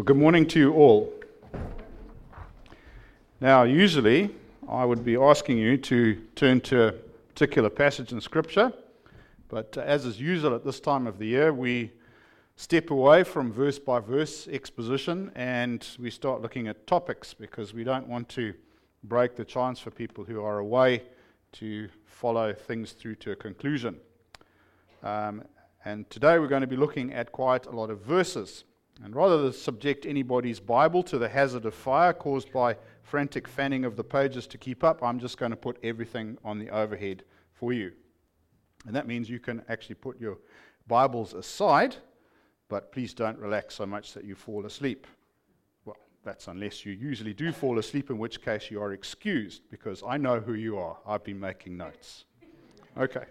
Well, good morning to you all. Now, usually I would be asking you to turn to a particular passage in Scripture, but uh, as is usual at this time of the year, we step away from verse by verse exposition and we start looking at topics because we don't want to break the chance for people who are away to follow things through to a conclusion. Um, and today we're going to be looking at quite a lot of verses. And rather than subject anybody's Bible to the hazard of fire caused by frantic fanning of the pages to keep up, I'm just going to put everything on the overhead for you. And that means you can actually put your Bibles aside, but please don't relax so much that you fall asleep. Well, that's unless you usually do fall asleep, in which case you are excused, because I know who you are. I've been making notes. Okay.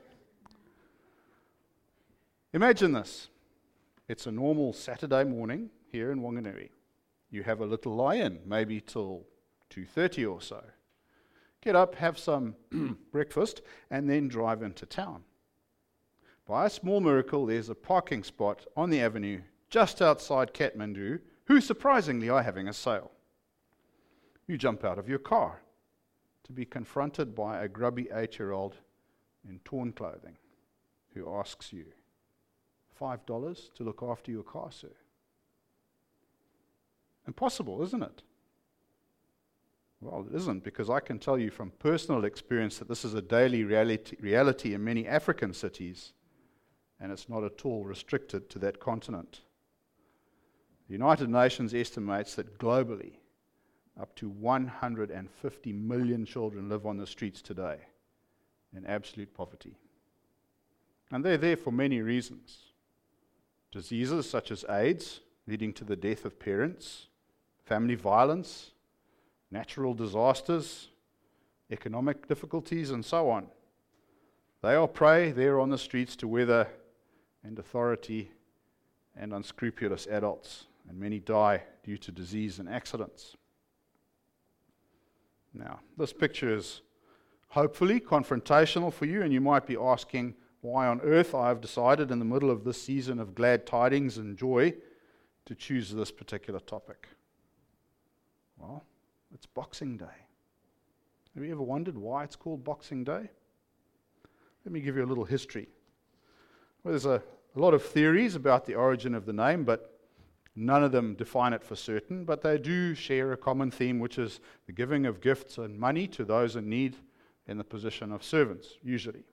Imagine this. It's a normal Saturday morning here in Wanganui. You have a little lie-in, maybe till 2:30 or so. Get up, have some breakfast, and then drive into town. By a small miracle, there's a parking spot on the avenue just outside Kathmandu, who surprisingly are having a sale. You jump out of your car to be confronted by a grubby eight year old in torn clothing who asks you, $5 to look after your car, sir. Impossible, isn't it? Well, it isn't, because I can tell you from personal experience that this is a daily reality, reality in many African cities, and it's not at all restricted to that continent. The United Nations estimates that globally, up to 150 million children live on the streets today in absolute poverty. And they're there for many reasons diseases such as AIDS, leading to the death of parents, family violence, natural disasters, economic difficulties, and so on. They are prey there on the streets to weather and authority and unscrupulous adults, and many die due to disease and accidents. Now, this picture is hopefully confrontational for you, and you might be asking, why on earth I have decided in the middle of this season of glad tidings and joy to choose this particular topic. Well, it's Boxing Day. Have you ever wondered why it's called Boxing Day? Let me give you a little history. Well, there's a, a lot of theories about the origin of the name, but none of them define it for certain. But they do share a common theme, which is the giving of gifts and money to those in need in the position of servants, usually.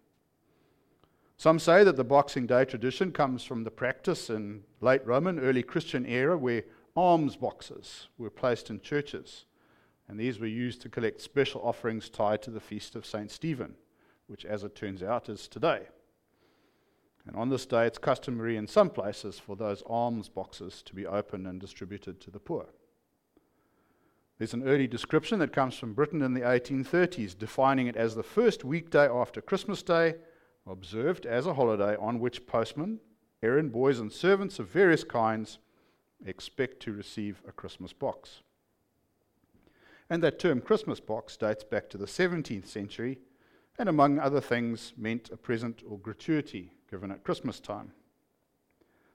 Some say that the Boxing Day tradition comes from the practice in late Roman, early Christian era where alms boxes were placed in churches. And these were used to collect special offerings tied to the feast of St. Stephen, which, as it turns out, is today. And on this day, it's customary in some places for those alms boxes to be opened and distributed to the poor. There's an early description that comes from Britain in the 1830s, defining it as the first weekday after Christmas Day observed as a holiday on which postmen, errand boys, and servants of various kinds expect to receive a Christmas box. And that term Christmas box dates back to the 17th century and, among other things, meant a present or gratuity given at Christmas time.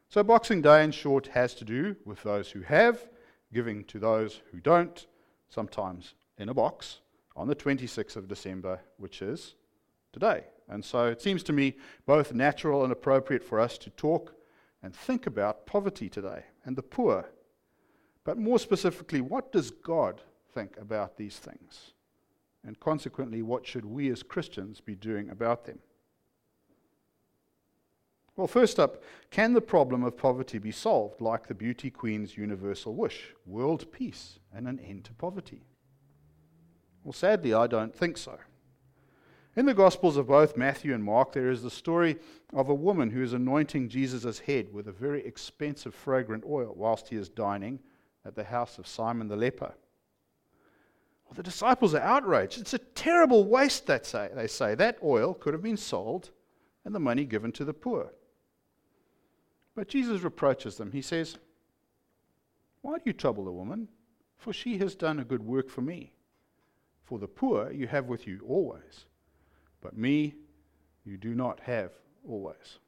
So, Boxing Day, in short, has to do with those who have, giving to those who don't, sometimes in a box, on the 26th of December, which is today. And so it seems to me both natural and appropriate for us to talk and think about poverty today and the poor. But more specifically, what does God think about these things? And consequently, what should we as Christians be doing about them? Well, first up, can the problem of poverty be solved like the beauty queen's universal wish world peace and an end to poverty? Well, sadly, I don't think so. In the Gospels of both Matthew and Mark, there is the story of a woman who is anointing Jesus' head with a very expensive fragrant oil whilst he is dining at the house of Simon the leper. Well, the disciples are outraged. It's a terrible waste, they say. they say. That oil could have been sold and the money given to the poor. But Jesus reproaches them. He says, Why do you trouble the woman? For she has done a good work for me. For the poor you have with you always but me you do not have always.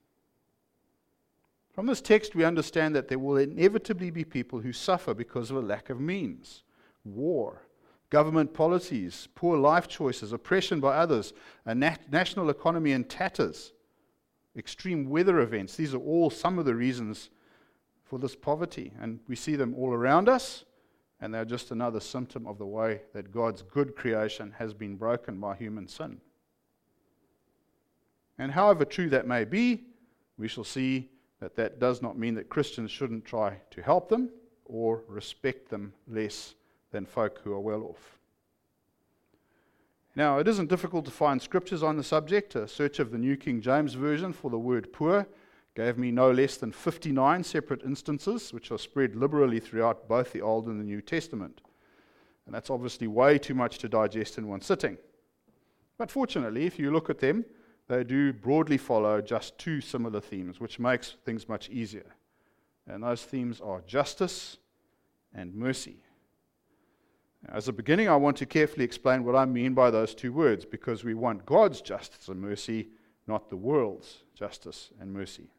From this text, we understand that there will inevitably be people who suffer because of a lack of means, war, government policies, poor life choices, oppression by others, a nat- national economy in tatters, extreme weather events. These are all some of the reasons for this poverty. And we see them all around us, and they're just another symptom of the way that God's good creation has been broken by human sin. And however true that may be, we shall see that that does not mean that Christians shouldn't try to help them or respect them less than folk who are well off. Now, it isn't difficult to find scriptures on the subject. A search of the New King James Version for the word poor gave me no less than 59 separate instances, which are spread liberally throughout both the Old and the New Testament. And that's obviously way too much to digest in one sitting. But fortunately, if you look at them, they do broadly follow just two similar themes, which makes things much easier. And those themes are justice and mercy. As a beginning, I want to carefully explain what I mean by those two words, because we want God's justice and mercy, not the world's justice and mercy.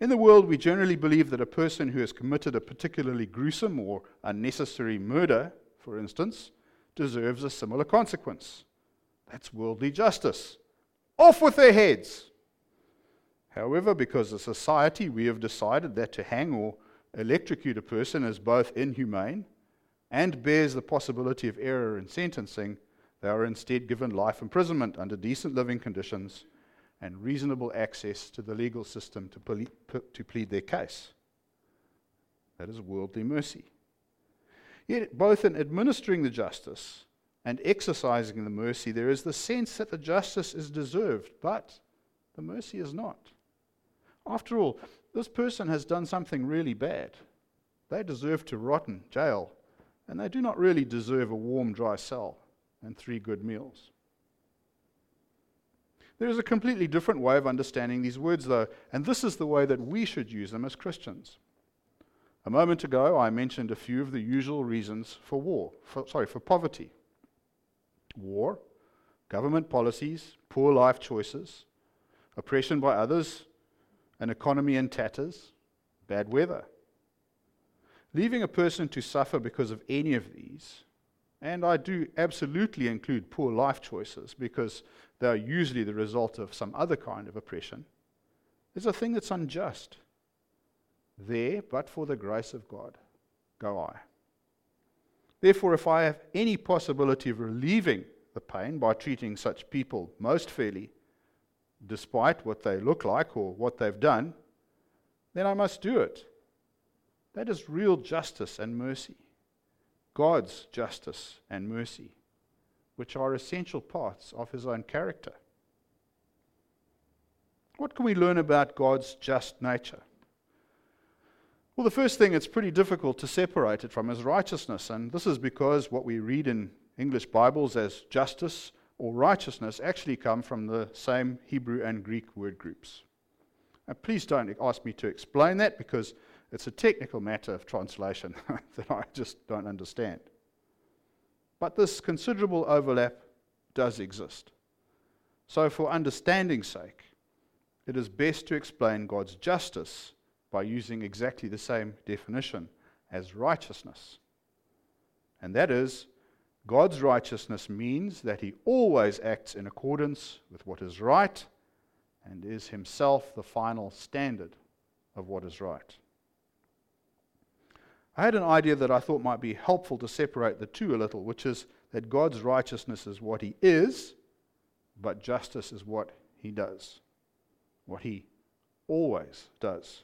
In the world, we generally believe that a person who has committed a particularly gruesome or unnecessary murder, for instance, deserves a similar consequence. That's worldly justice. Off with their heads. However, because as a society we have decided that to hang or electrocute a person is both inhumane and bears the possibility of error in sentencing, they are instead given life imprisonment under decent living conditions and reasonable access to the legal system to, ple- to plead their case. That is worldly mercy. Yet, both in administering the justice and exercising the mercy, there is the sense that the justice is deserved, but the mercy is not. After all, this person has done something really bad. They deserve to rot in jail, and they do not really deserve a warm, dry cell and three good meals. There is a completely different way of understanding these words, though, and this is the way that we should use them as Christians. A moment ago, I mentioned a few of the usual reasons for war, for, sorry, for poverty war, government policies, poor life choices, oppression by others, an economy in tatters, bad weather. Leaving a person to suffer because of any of these, and I do absolutely include poor life choices because they are usually the result of some other kind of oppression, is a thing that's unjust. There, but for the grace of God, go I. Therefore, if I have any possibility of relieving the pain by treating such people most fairly, despite what they look like or what they've done, then I must do it. That is real justice and mercy. God's justice and mercy, which are essential parts of his own character. What can we learn about God's just nature? Well, the first thing, it's pretty difficult to separate it from his righteousness. And this is because what we read in English Bibles as justice or righteousness actually come from the same Hebrew and Greek word groups. And please don't ask me to explain that because it's a technical matter of translation that I just don't understand. But this considerable overlap does exist. So, for understanding's sake, it is best to explain God's justice by using exactly the same definition as righteousness. And that is, God's righteousness means that he always acts in accordance with what is right and is himself the final standard of what is right. I had an idea that I thought might be helpful to separate the two a little, which is that God's righteousness is what he is, but justice is what he does, what he always does.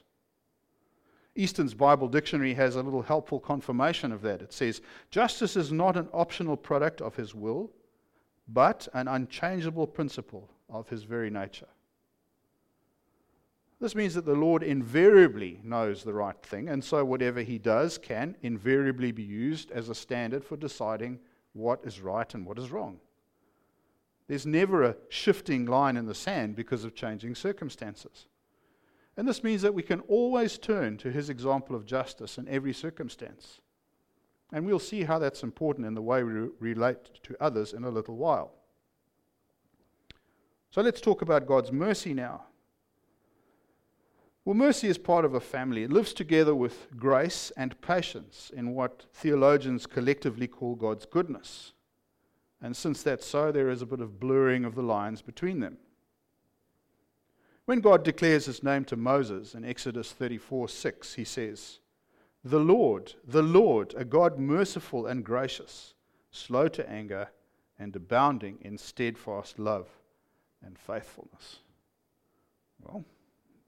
Easton's Bible Dictionary has a little helpful confirmation of that. It says, Justice is not an optional product of his will, but an unchangeable principle of his very nature. This means that the Lord invariably knows the right thing, and so whatever he does can invariably be used as a standard for deciding what is right and what is wrong. There's never a shifting line in the sand because of changing circumstances. And this means that we can always turn to his example of justice in every circumstance. And we'll see how that's important in the way we re- relate to others in a little while. So let's talk about God's mercy now. Well, mercy is part of a family. It lives together with grace and patience in what theologians collectively call God's goodness. And since that's so, there is a bit of blurring of the lines between them. When God declares his name to Moses in Exodus 34 6, he says, The Lord, the Lord, a God merciful and gracious, slow to anger, and abounding in steadfast love and faithfulness. Well,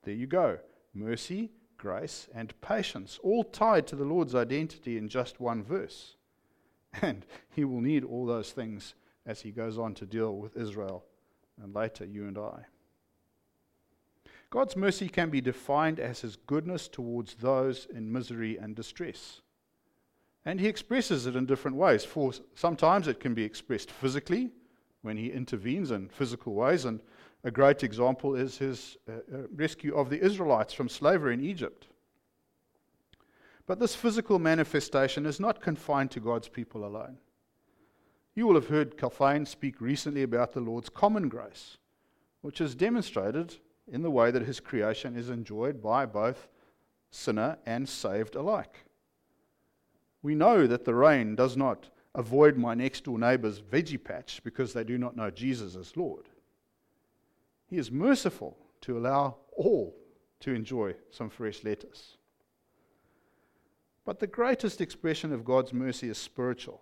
there you go. Mercy, grace, and patience, all tied to the Lord's identity in just one verse. And he will need all those things as he goes on to deal with Israel and later you and I. God's mercy can be defined as his goodness towards those in misery and distress. And he expresses it in different ways. For sometimes it can be expressed physically when he intervenes in physical ways. And a great example is his uh, uh, rescue of the Israelites from slavery in Egypt. But this physical manifestation is not confined to God's people alone. You will have heard Calvin speak recently about the Lord's common grace, which is demonstrated in the way that his creation is enjoyed by both sinner and saved alike. We know that the rain does not avoid my next door neighbor's veggie patch because they do not know Jesus as Lord. He is merciful to allow all to enjoy some fresh lettuce. But the greatest expression of God's mercy is spiritual,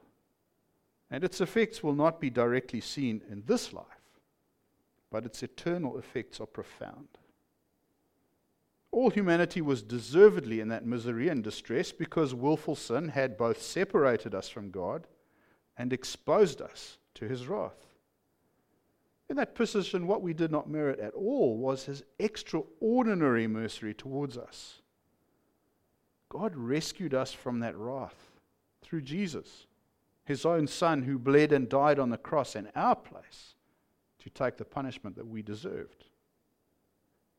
and its effects will not be directly seen in this life but its eternal effects are profound. All humanity was deservedly in that misery and distress because willful sin had both separated us from God and exposed us to his wrath. In that position, what we did not merit at all was his extraordinary mercy towards us. God rescued us from that wrath through Jesus, his own Son, who bled and died on the cross in our place to take the punishment that we deserved.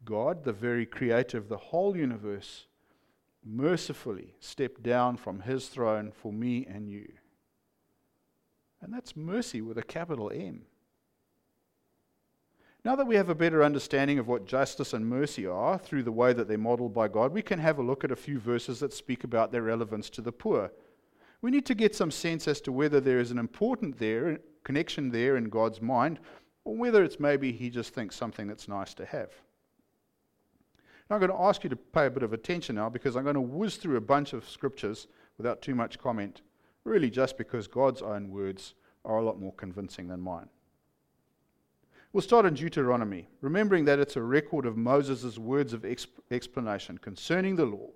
God, the very creator of the whole universe, mercifully stepped down from his throne for me and you. And that's mercy with a capital M. Now that we have a better understanding of what justice and mercy are through the way that they're modeled by God, we can have a look at a few verses that speak about their relevance to the poor. We need to get some sense as to whether there is an important there, connection there in God's mind, or whether it's maybe he just thinks something that's nice to have. Now, I'm going to ask you to pay a bit of attention now because I'm going to whiz through a bunch of scriptures without too much comment, really just because God's own words are a lot more convincing than mine. We'll start in Deuteronomy, remembering that it's a record of Moses' words of exp- explanation concerning the law,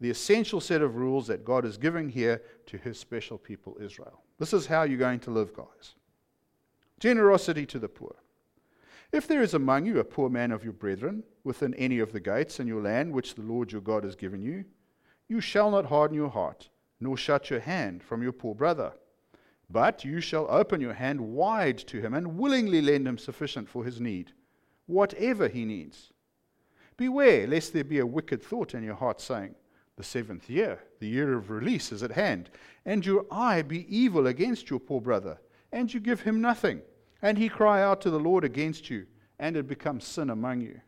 the essential set of rules that God is giving here to his special people, Israel. This is how you're going to live, guys. Generosity to the poor. If there is among you a poor man of your brethren within any of the gates in your land which the Lord your God has given you, you shall not harden your heart, nor shut your hand from your poor brother. But you shall open your hand wide to him and willingly lend him sufficient for his need, whatever he needs. Beware lest there be a wicked thought in your heart, saying, The seventh year, the year of release, is at hand, and your eye be evil against your poor brother and you give him nothing. And he cry out to the Lord against you, and it becomes sin among you.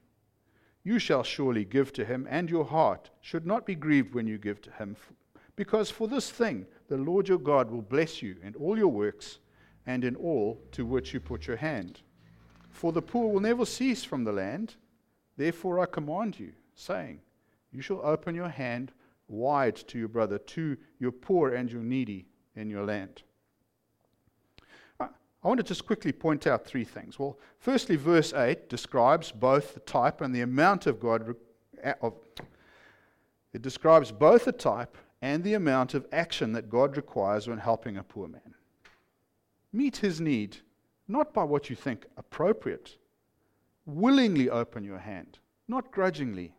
You shall surely give to him, and your heart should not be grieved when you give to him. Because for this thing the Lord your God will bless you in all your works and in all to which you put your hand. For the poor will never cease from the land. Therefore I command you, saying, You shall open your hand wide to your brother, to your poor and your needy in your land. I want to just quickly point out three things. Well, firstly, verse 8 describes both the type and the amount of God. Of, it describes both the type and the amount of action that God requires when helping a poor man. Meet his need, not by what you think appropriate. Willingly open your hand, not grudgingly.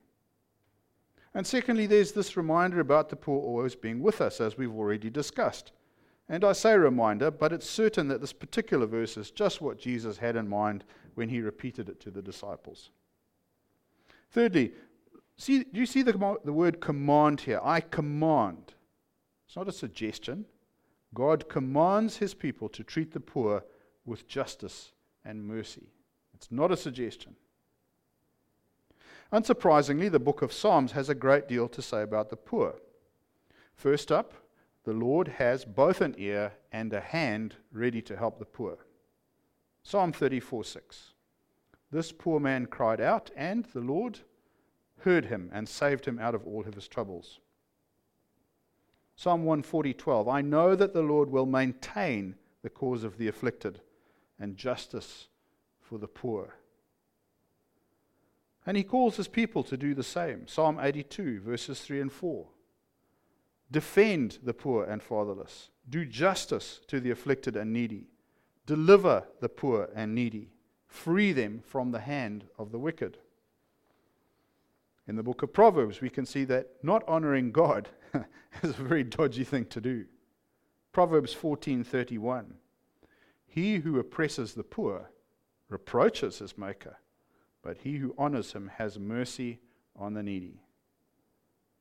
And secondly, there's this reminder about the poor always being with us, as we've already discussed. And I say reminder, but it's certain that this particular verse is just what Jesus had in mind when he repeated it to the disciples. Thirdly, see, do you see the, the word command here? I command. It's not a suggestion. God commands his people to treat the poor with justice and mercy. It's not a suggestion. Unsurprisingly, the book of Psalms has a great deal to say about the poor. First up, the Lord has both an ear and a hand ready to help the poor. Psalm 34 6. This poor man cried out, and the Lord heard him and saved him out of all of his troubles. Psalm 140:12 I know that the Lord will maintain the cause of the afflicted and justice for the poor. And he calls his people to do the same. Psalm 82 verses 3 and 4. Defend the poor and fatherless. Do justice to the afflicted and needy. Deliver the poor and needy. Free them from the hand of the wicked. In the book of Proverbs, we can see that not honoring God is a very dodgy thing to do. Proverbs 14:31 He who oppresses the poor reproaches his maker, but he who honors him has mercy on the needy.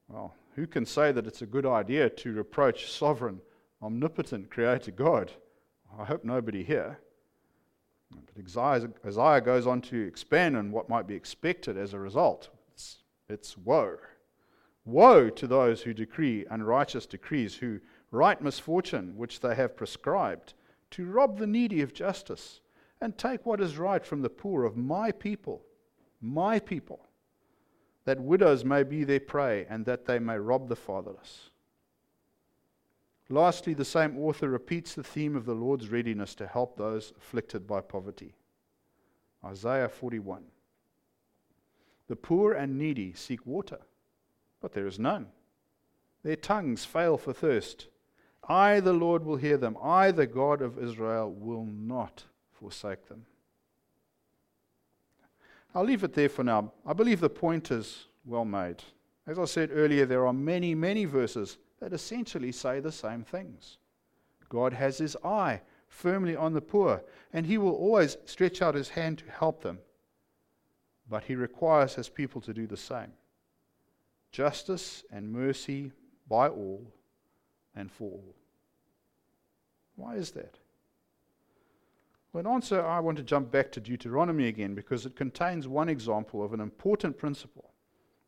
Well, who can say that it's a good idea to reproach sovereign, omnipotent creator God? I hope nobody here. But Isaiah goes on to expand on what might be expected as a result. It's woe. Woe to those who decree unrighteous decrees, who write misfortune which they have prescribed, to rob the needy of justice, and take what is right from the poor of my people, my people, that widows may be their prey, and that they may rob the fatherless. Lastly, the same author repeats the theme of the Lord's readiness to help those afflicted by poverty. Isaiah 41. The poor and needy seek water, but there is none. Their tongues fail for thirst. I, the Lord, will hear them. I, the God of Israel, will not forsake them. I'll leave it there for now. I believe the point is well made. As I said earlier, there are many, many verses that essentially say the same things. God has his eye firmly on the poor, and he will always stretch out his hand to help them but he requires his people to do the same justice and mercy by all and for all. Why is that? Well, in answer, I want to jump back to Deuteronomy again because it contains one example of an important principle,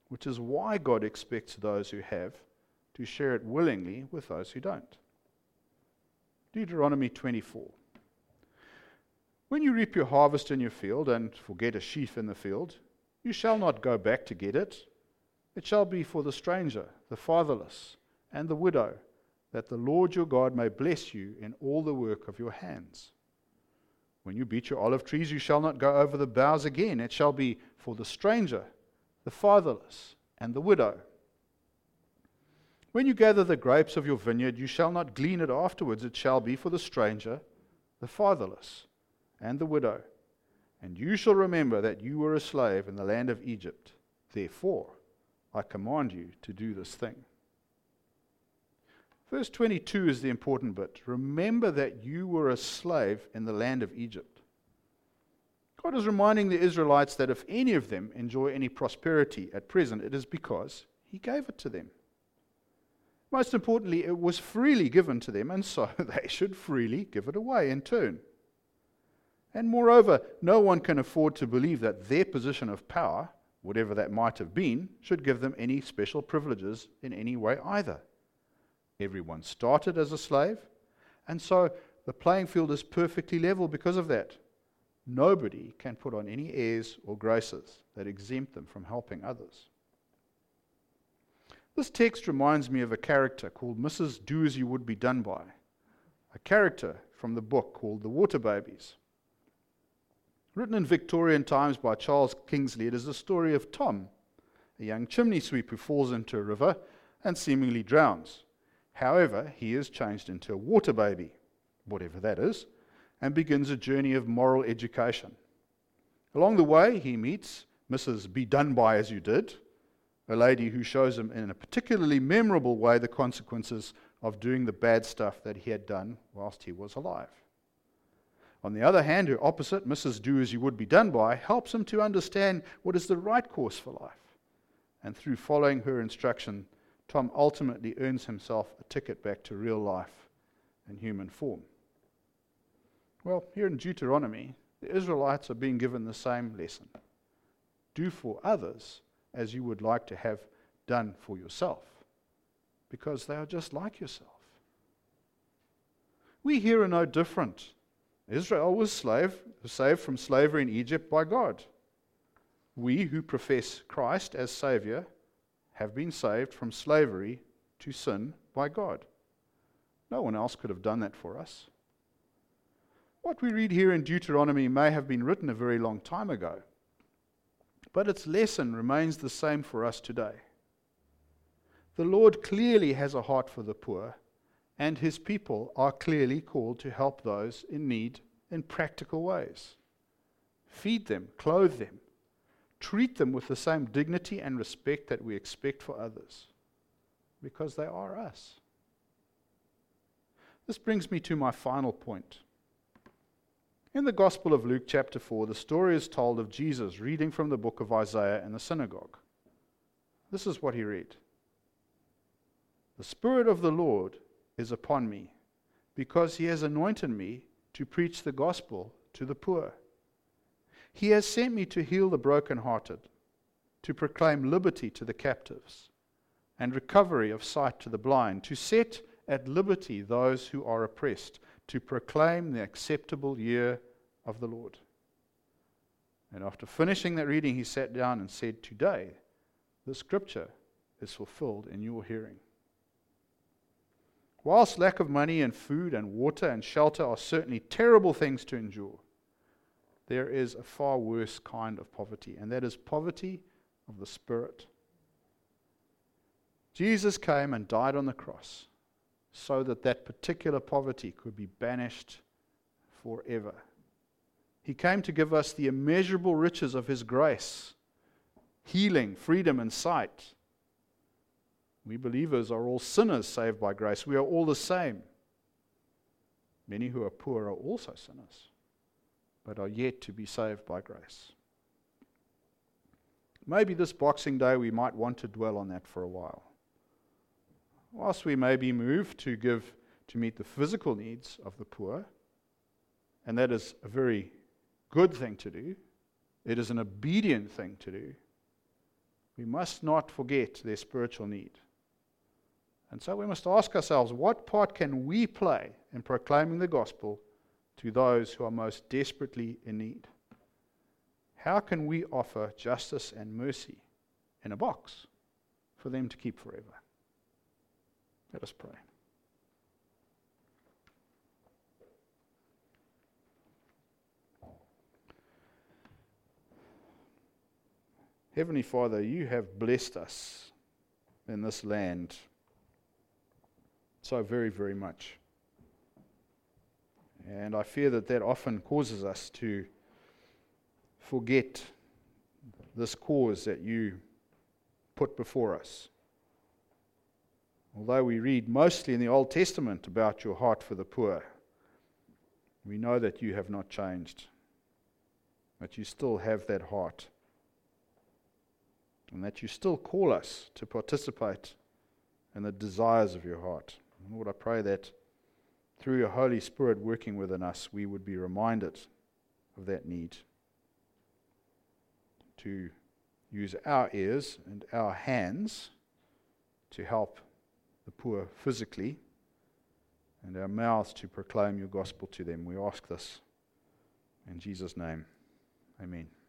which is why God expects those who have to share it willingly with those who don't. Deuteronomy 24. When you reap your harvest in your field and forget a sheaf in the field, you shall not go back to get it. It shall be for the stranger, the fatherless, and the widow, that the Lord your God may bless you in all the work of your hands. When you beat your olive trees, you shall not go over the boughs again. It shall be for the stranger, the fatherless, and the widow. When you gather the grapes of your vineyard, you shall not glean it afterwards. It shall be for the stranger, the fatherless, and the widow. And you shall remember that you were a slave in the land of Egypt. Therefore, I command you to do this thing. Verse 22 is the important bit. Remember that you were a slave in the land of Egypt. God is reminding the Israelites that if any of them enjoy any prosperity at present, it is because He gave it to them. Most importantly, it was freely given to them, and so they should freely give it away in turn. And moreover, no one can afford to believe that their position of power, whatever that might have been, should give them any special privileges in any way either. Everyone started as a slave, and so the playing field is perfectly level because of that. Nobody can put on any airs or graces that exempt them from helping others. This text reminds me of a character called Mrs. Do As You Would Be Done By, a character from the book called The Water Babies. Written in Victorian times by Charles Kingsley, it is the story of Tom, a young chimney sweep who falls into a river and seemingly drowns. However, he is changed into a water baby, whatever that is, and begins a journey of moral education. Along the way, he meets Mrs. Be Done By As You Did, a lady who shows him in a particularly memorable way the consequences of doing the bad stuff that he had done whilst he was alive. On the other hand, her opposite, Mrs. Do As You Would Be Done By, helps him to understand what is the right course for life. And through following her instruction, Tom ultimately earns himself a ticket back to real life in human form. Well, here in Deuteronomy, the Israelites are being given the same lesson do for others as you would like to have done for yourself, because they are just like yourself. We here are no different. Israel was slave, saved from slavery in Egypt by God. We who profess Christ as Savior have been saved from slavery to sin by God. No one else could have done that for us. What we read here in Deuteronomy may have been written a very long time ago, but its lesson remains the same for us today. The Lord clearly has a heart for the poor, and his people are clearly called to help those in need in practical ways. Feed them, clothe them, treat them with the same dignity and respect that we expect for others, because they are us. This brings me to my final point. In the Gospel of Luke, chapter 4, the story is told of Jesus reading from the book of Isaiah in the synagogue. This is what he read The Spirit of the Lord is upon me, because he has anointed me to preach the gospel to the poor. He has sent me to heal the brokenhearted, to proclaim liberty to the captives, and recovery of sight to the blind, to set at liberty those who are oppressed to proclaim the acceptable year of the Lord. And after finishing that reading, he sat down and said, Today, the scripture is fulfilled in your hearing. Whilst lack of money and food and water and shelter are certainly terrible things to endure, there is a far worse kind of poverty, and that is poverty of the spirit. Jesus came and died on the cross so that that particular poverty could be banished forever. He came to give us the immeasurable riches of His grace, healing, freedom, and sight. We believers are all sinners saved by grace. We are all the same. Many who are poor are also sinners, but are yet to be saved by grace. Maybe this Boxing Day we might want to dwell on that for a while whilst we may be moved to give to meet the physical needs of the poor, and that is a very good thing to do, it is an obedient thing to do, we must not forget their spiritual need. And so we must ask ourselves what part can we play in proclaiming the gospel to those who are most desperately in need? How can we offer justice and mercy in a box for them to keep forever? Let us pray. Heavenly Father, you have blessed us in this land so very, very much. And I fear that that often causes us to forget this cause that you put before us. Although we read mostly in the Old Testament about your heart for the poor, we know that you have not changed, that you still have that heart, and that you still call us to participate in the desires of your heart. Lord, I pray that through your Holy Spirit working within us, we would be reminded of that need to use our ears and our hands to help the poor physically, and our mouths to proclaim your gospel to them. We ask this in Jesus' name. Amen.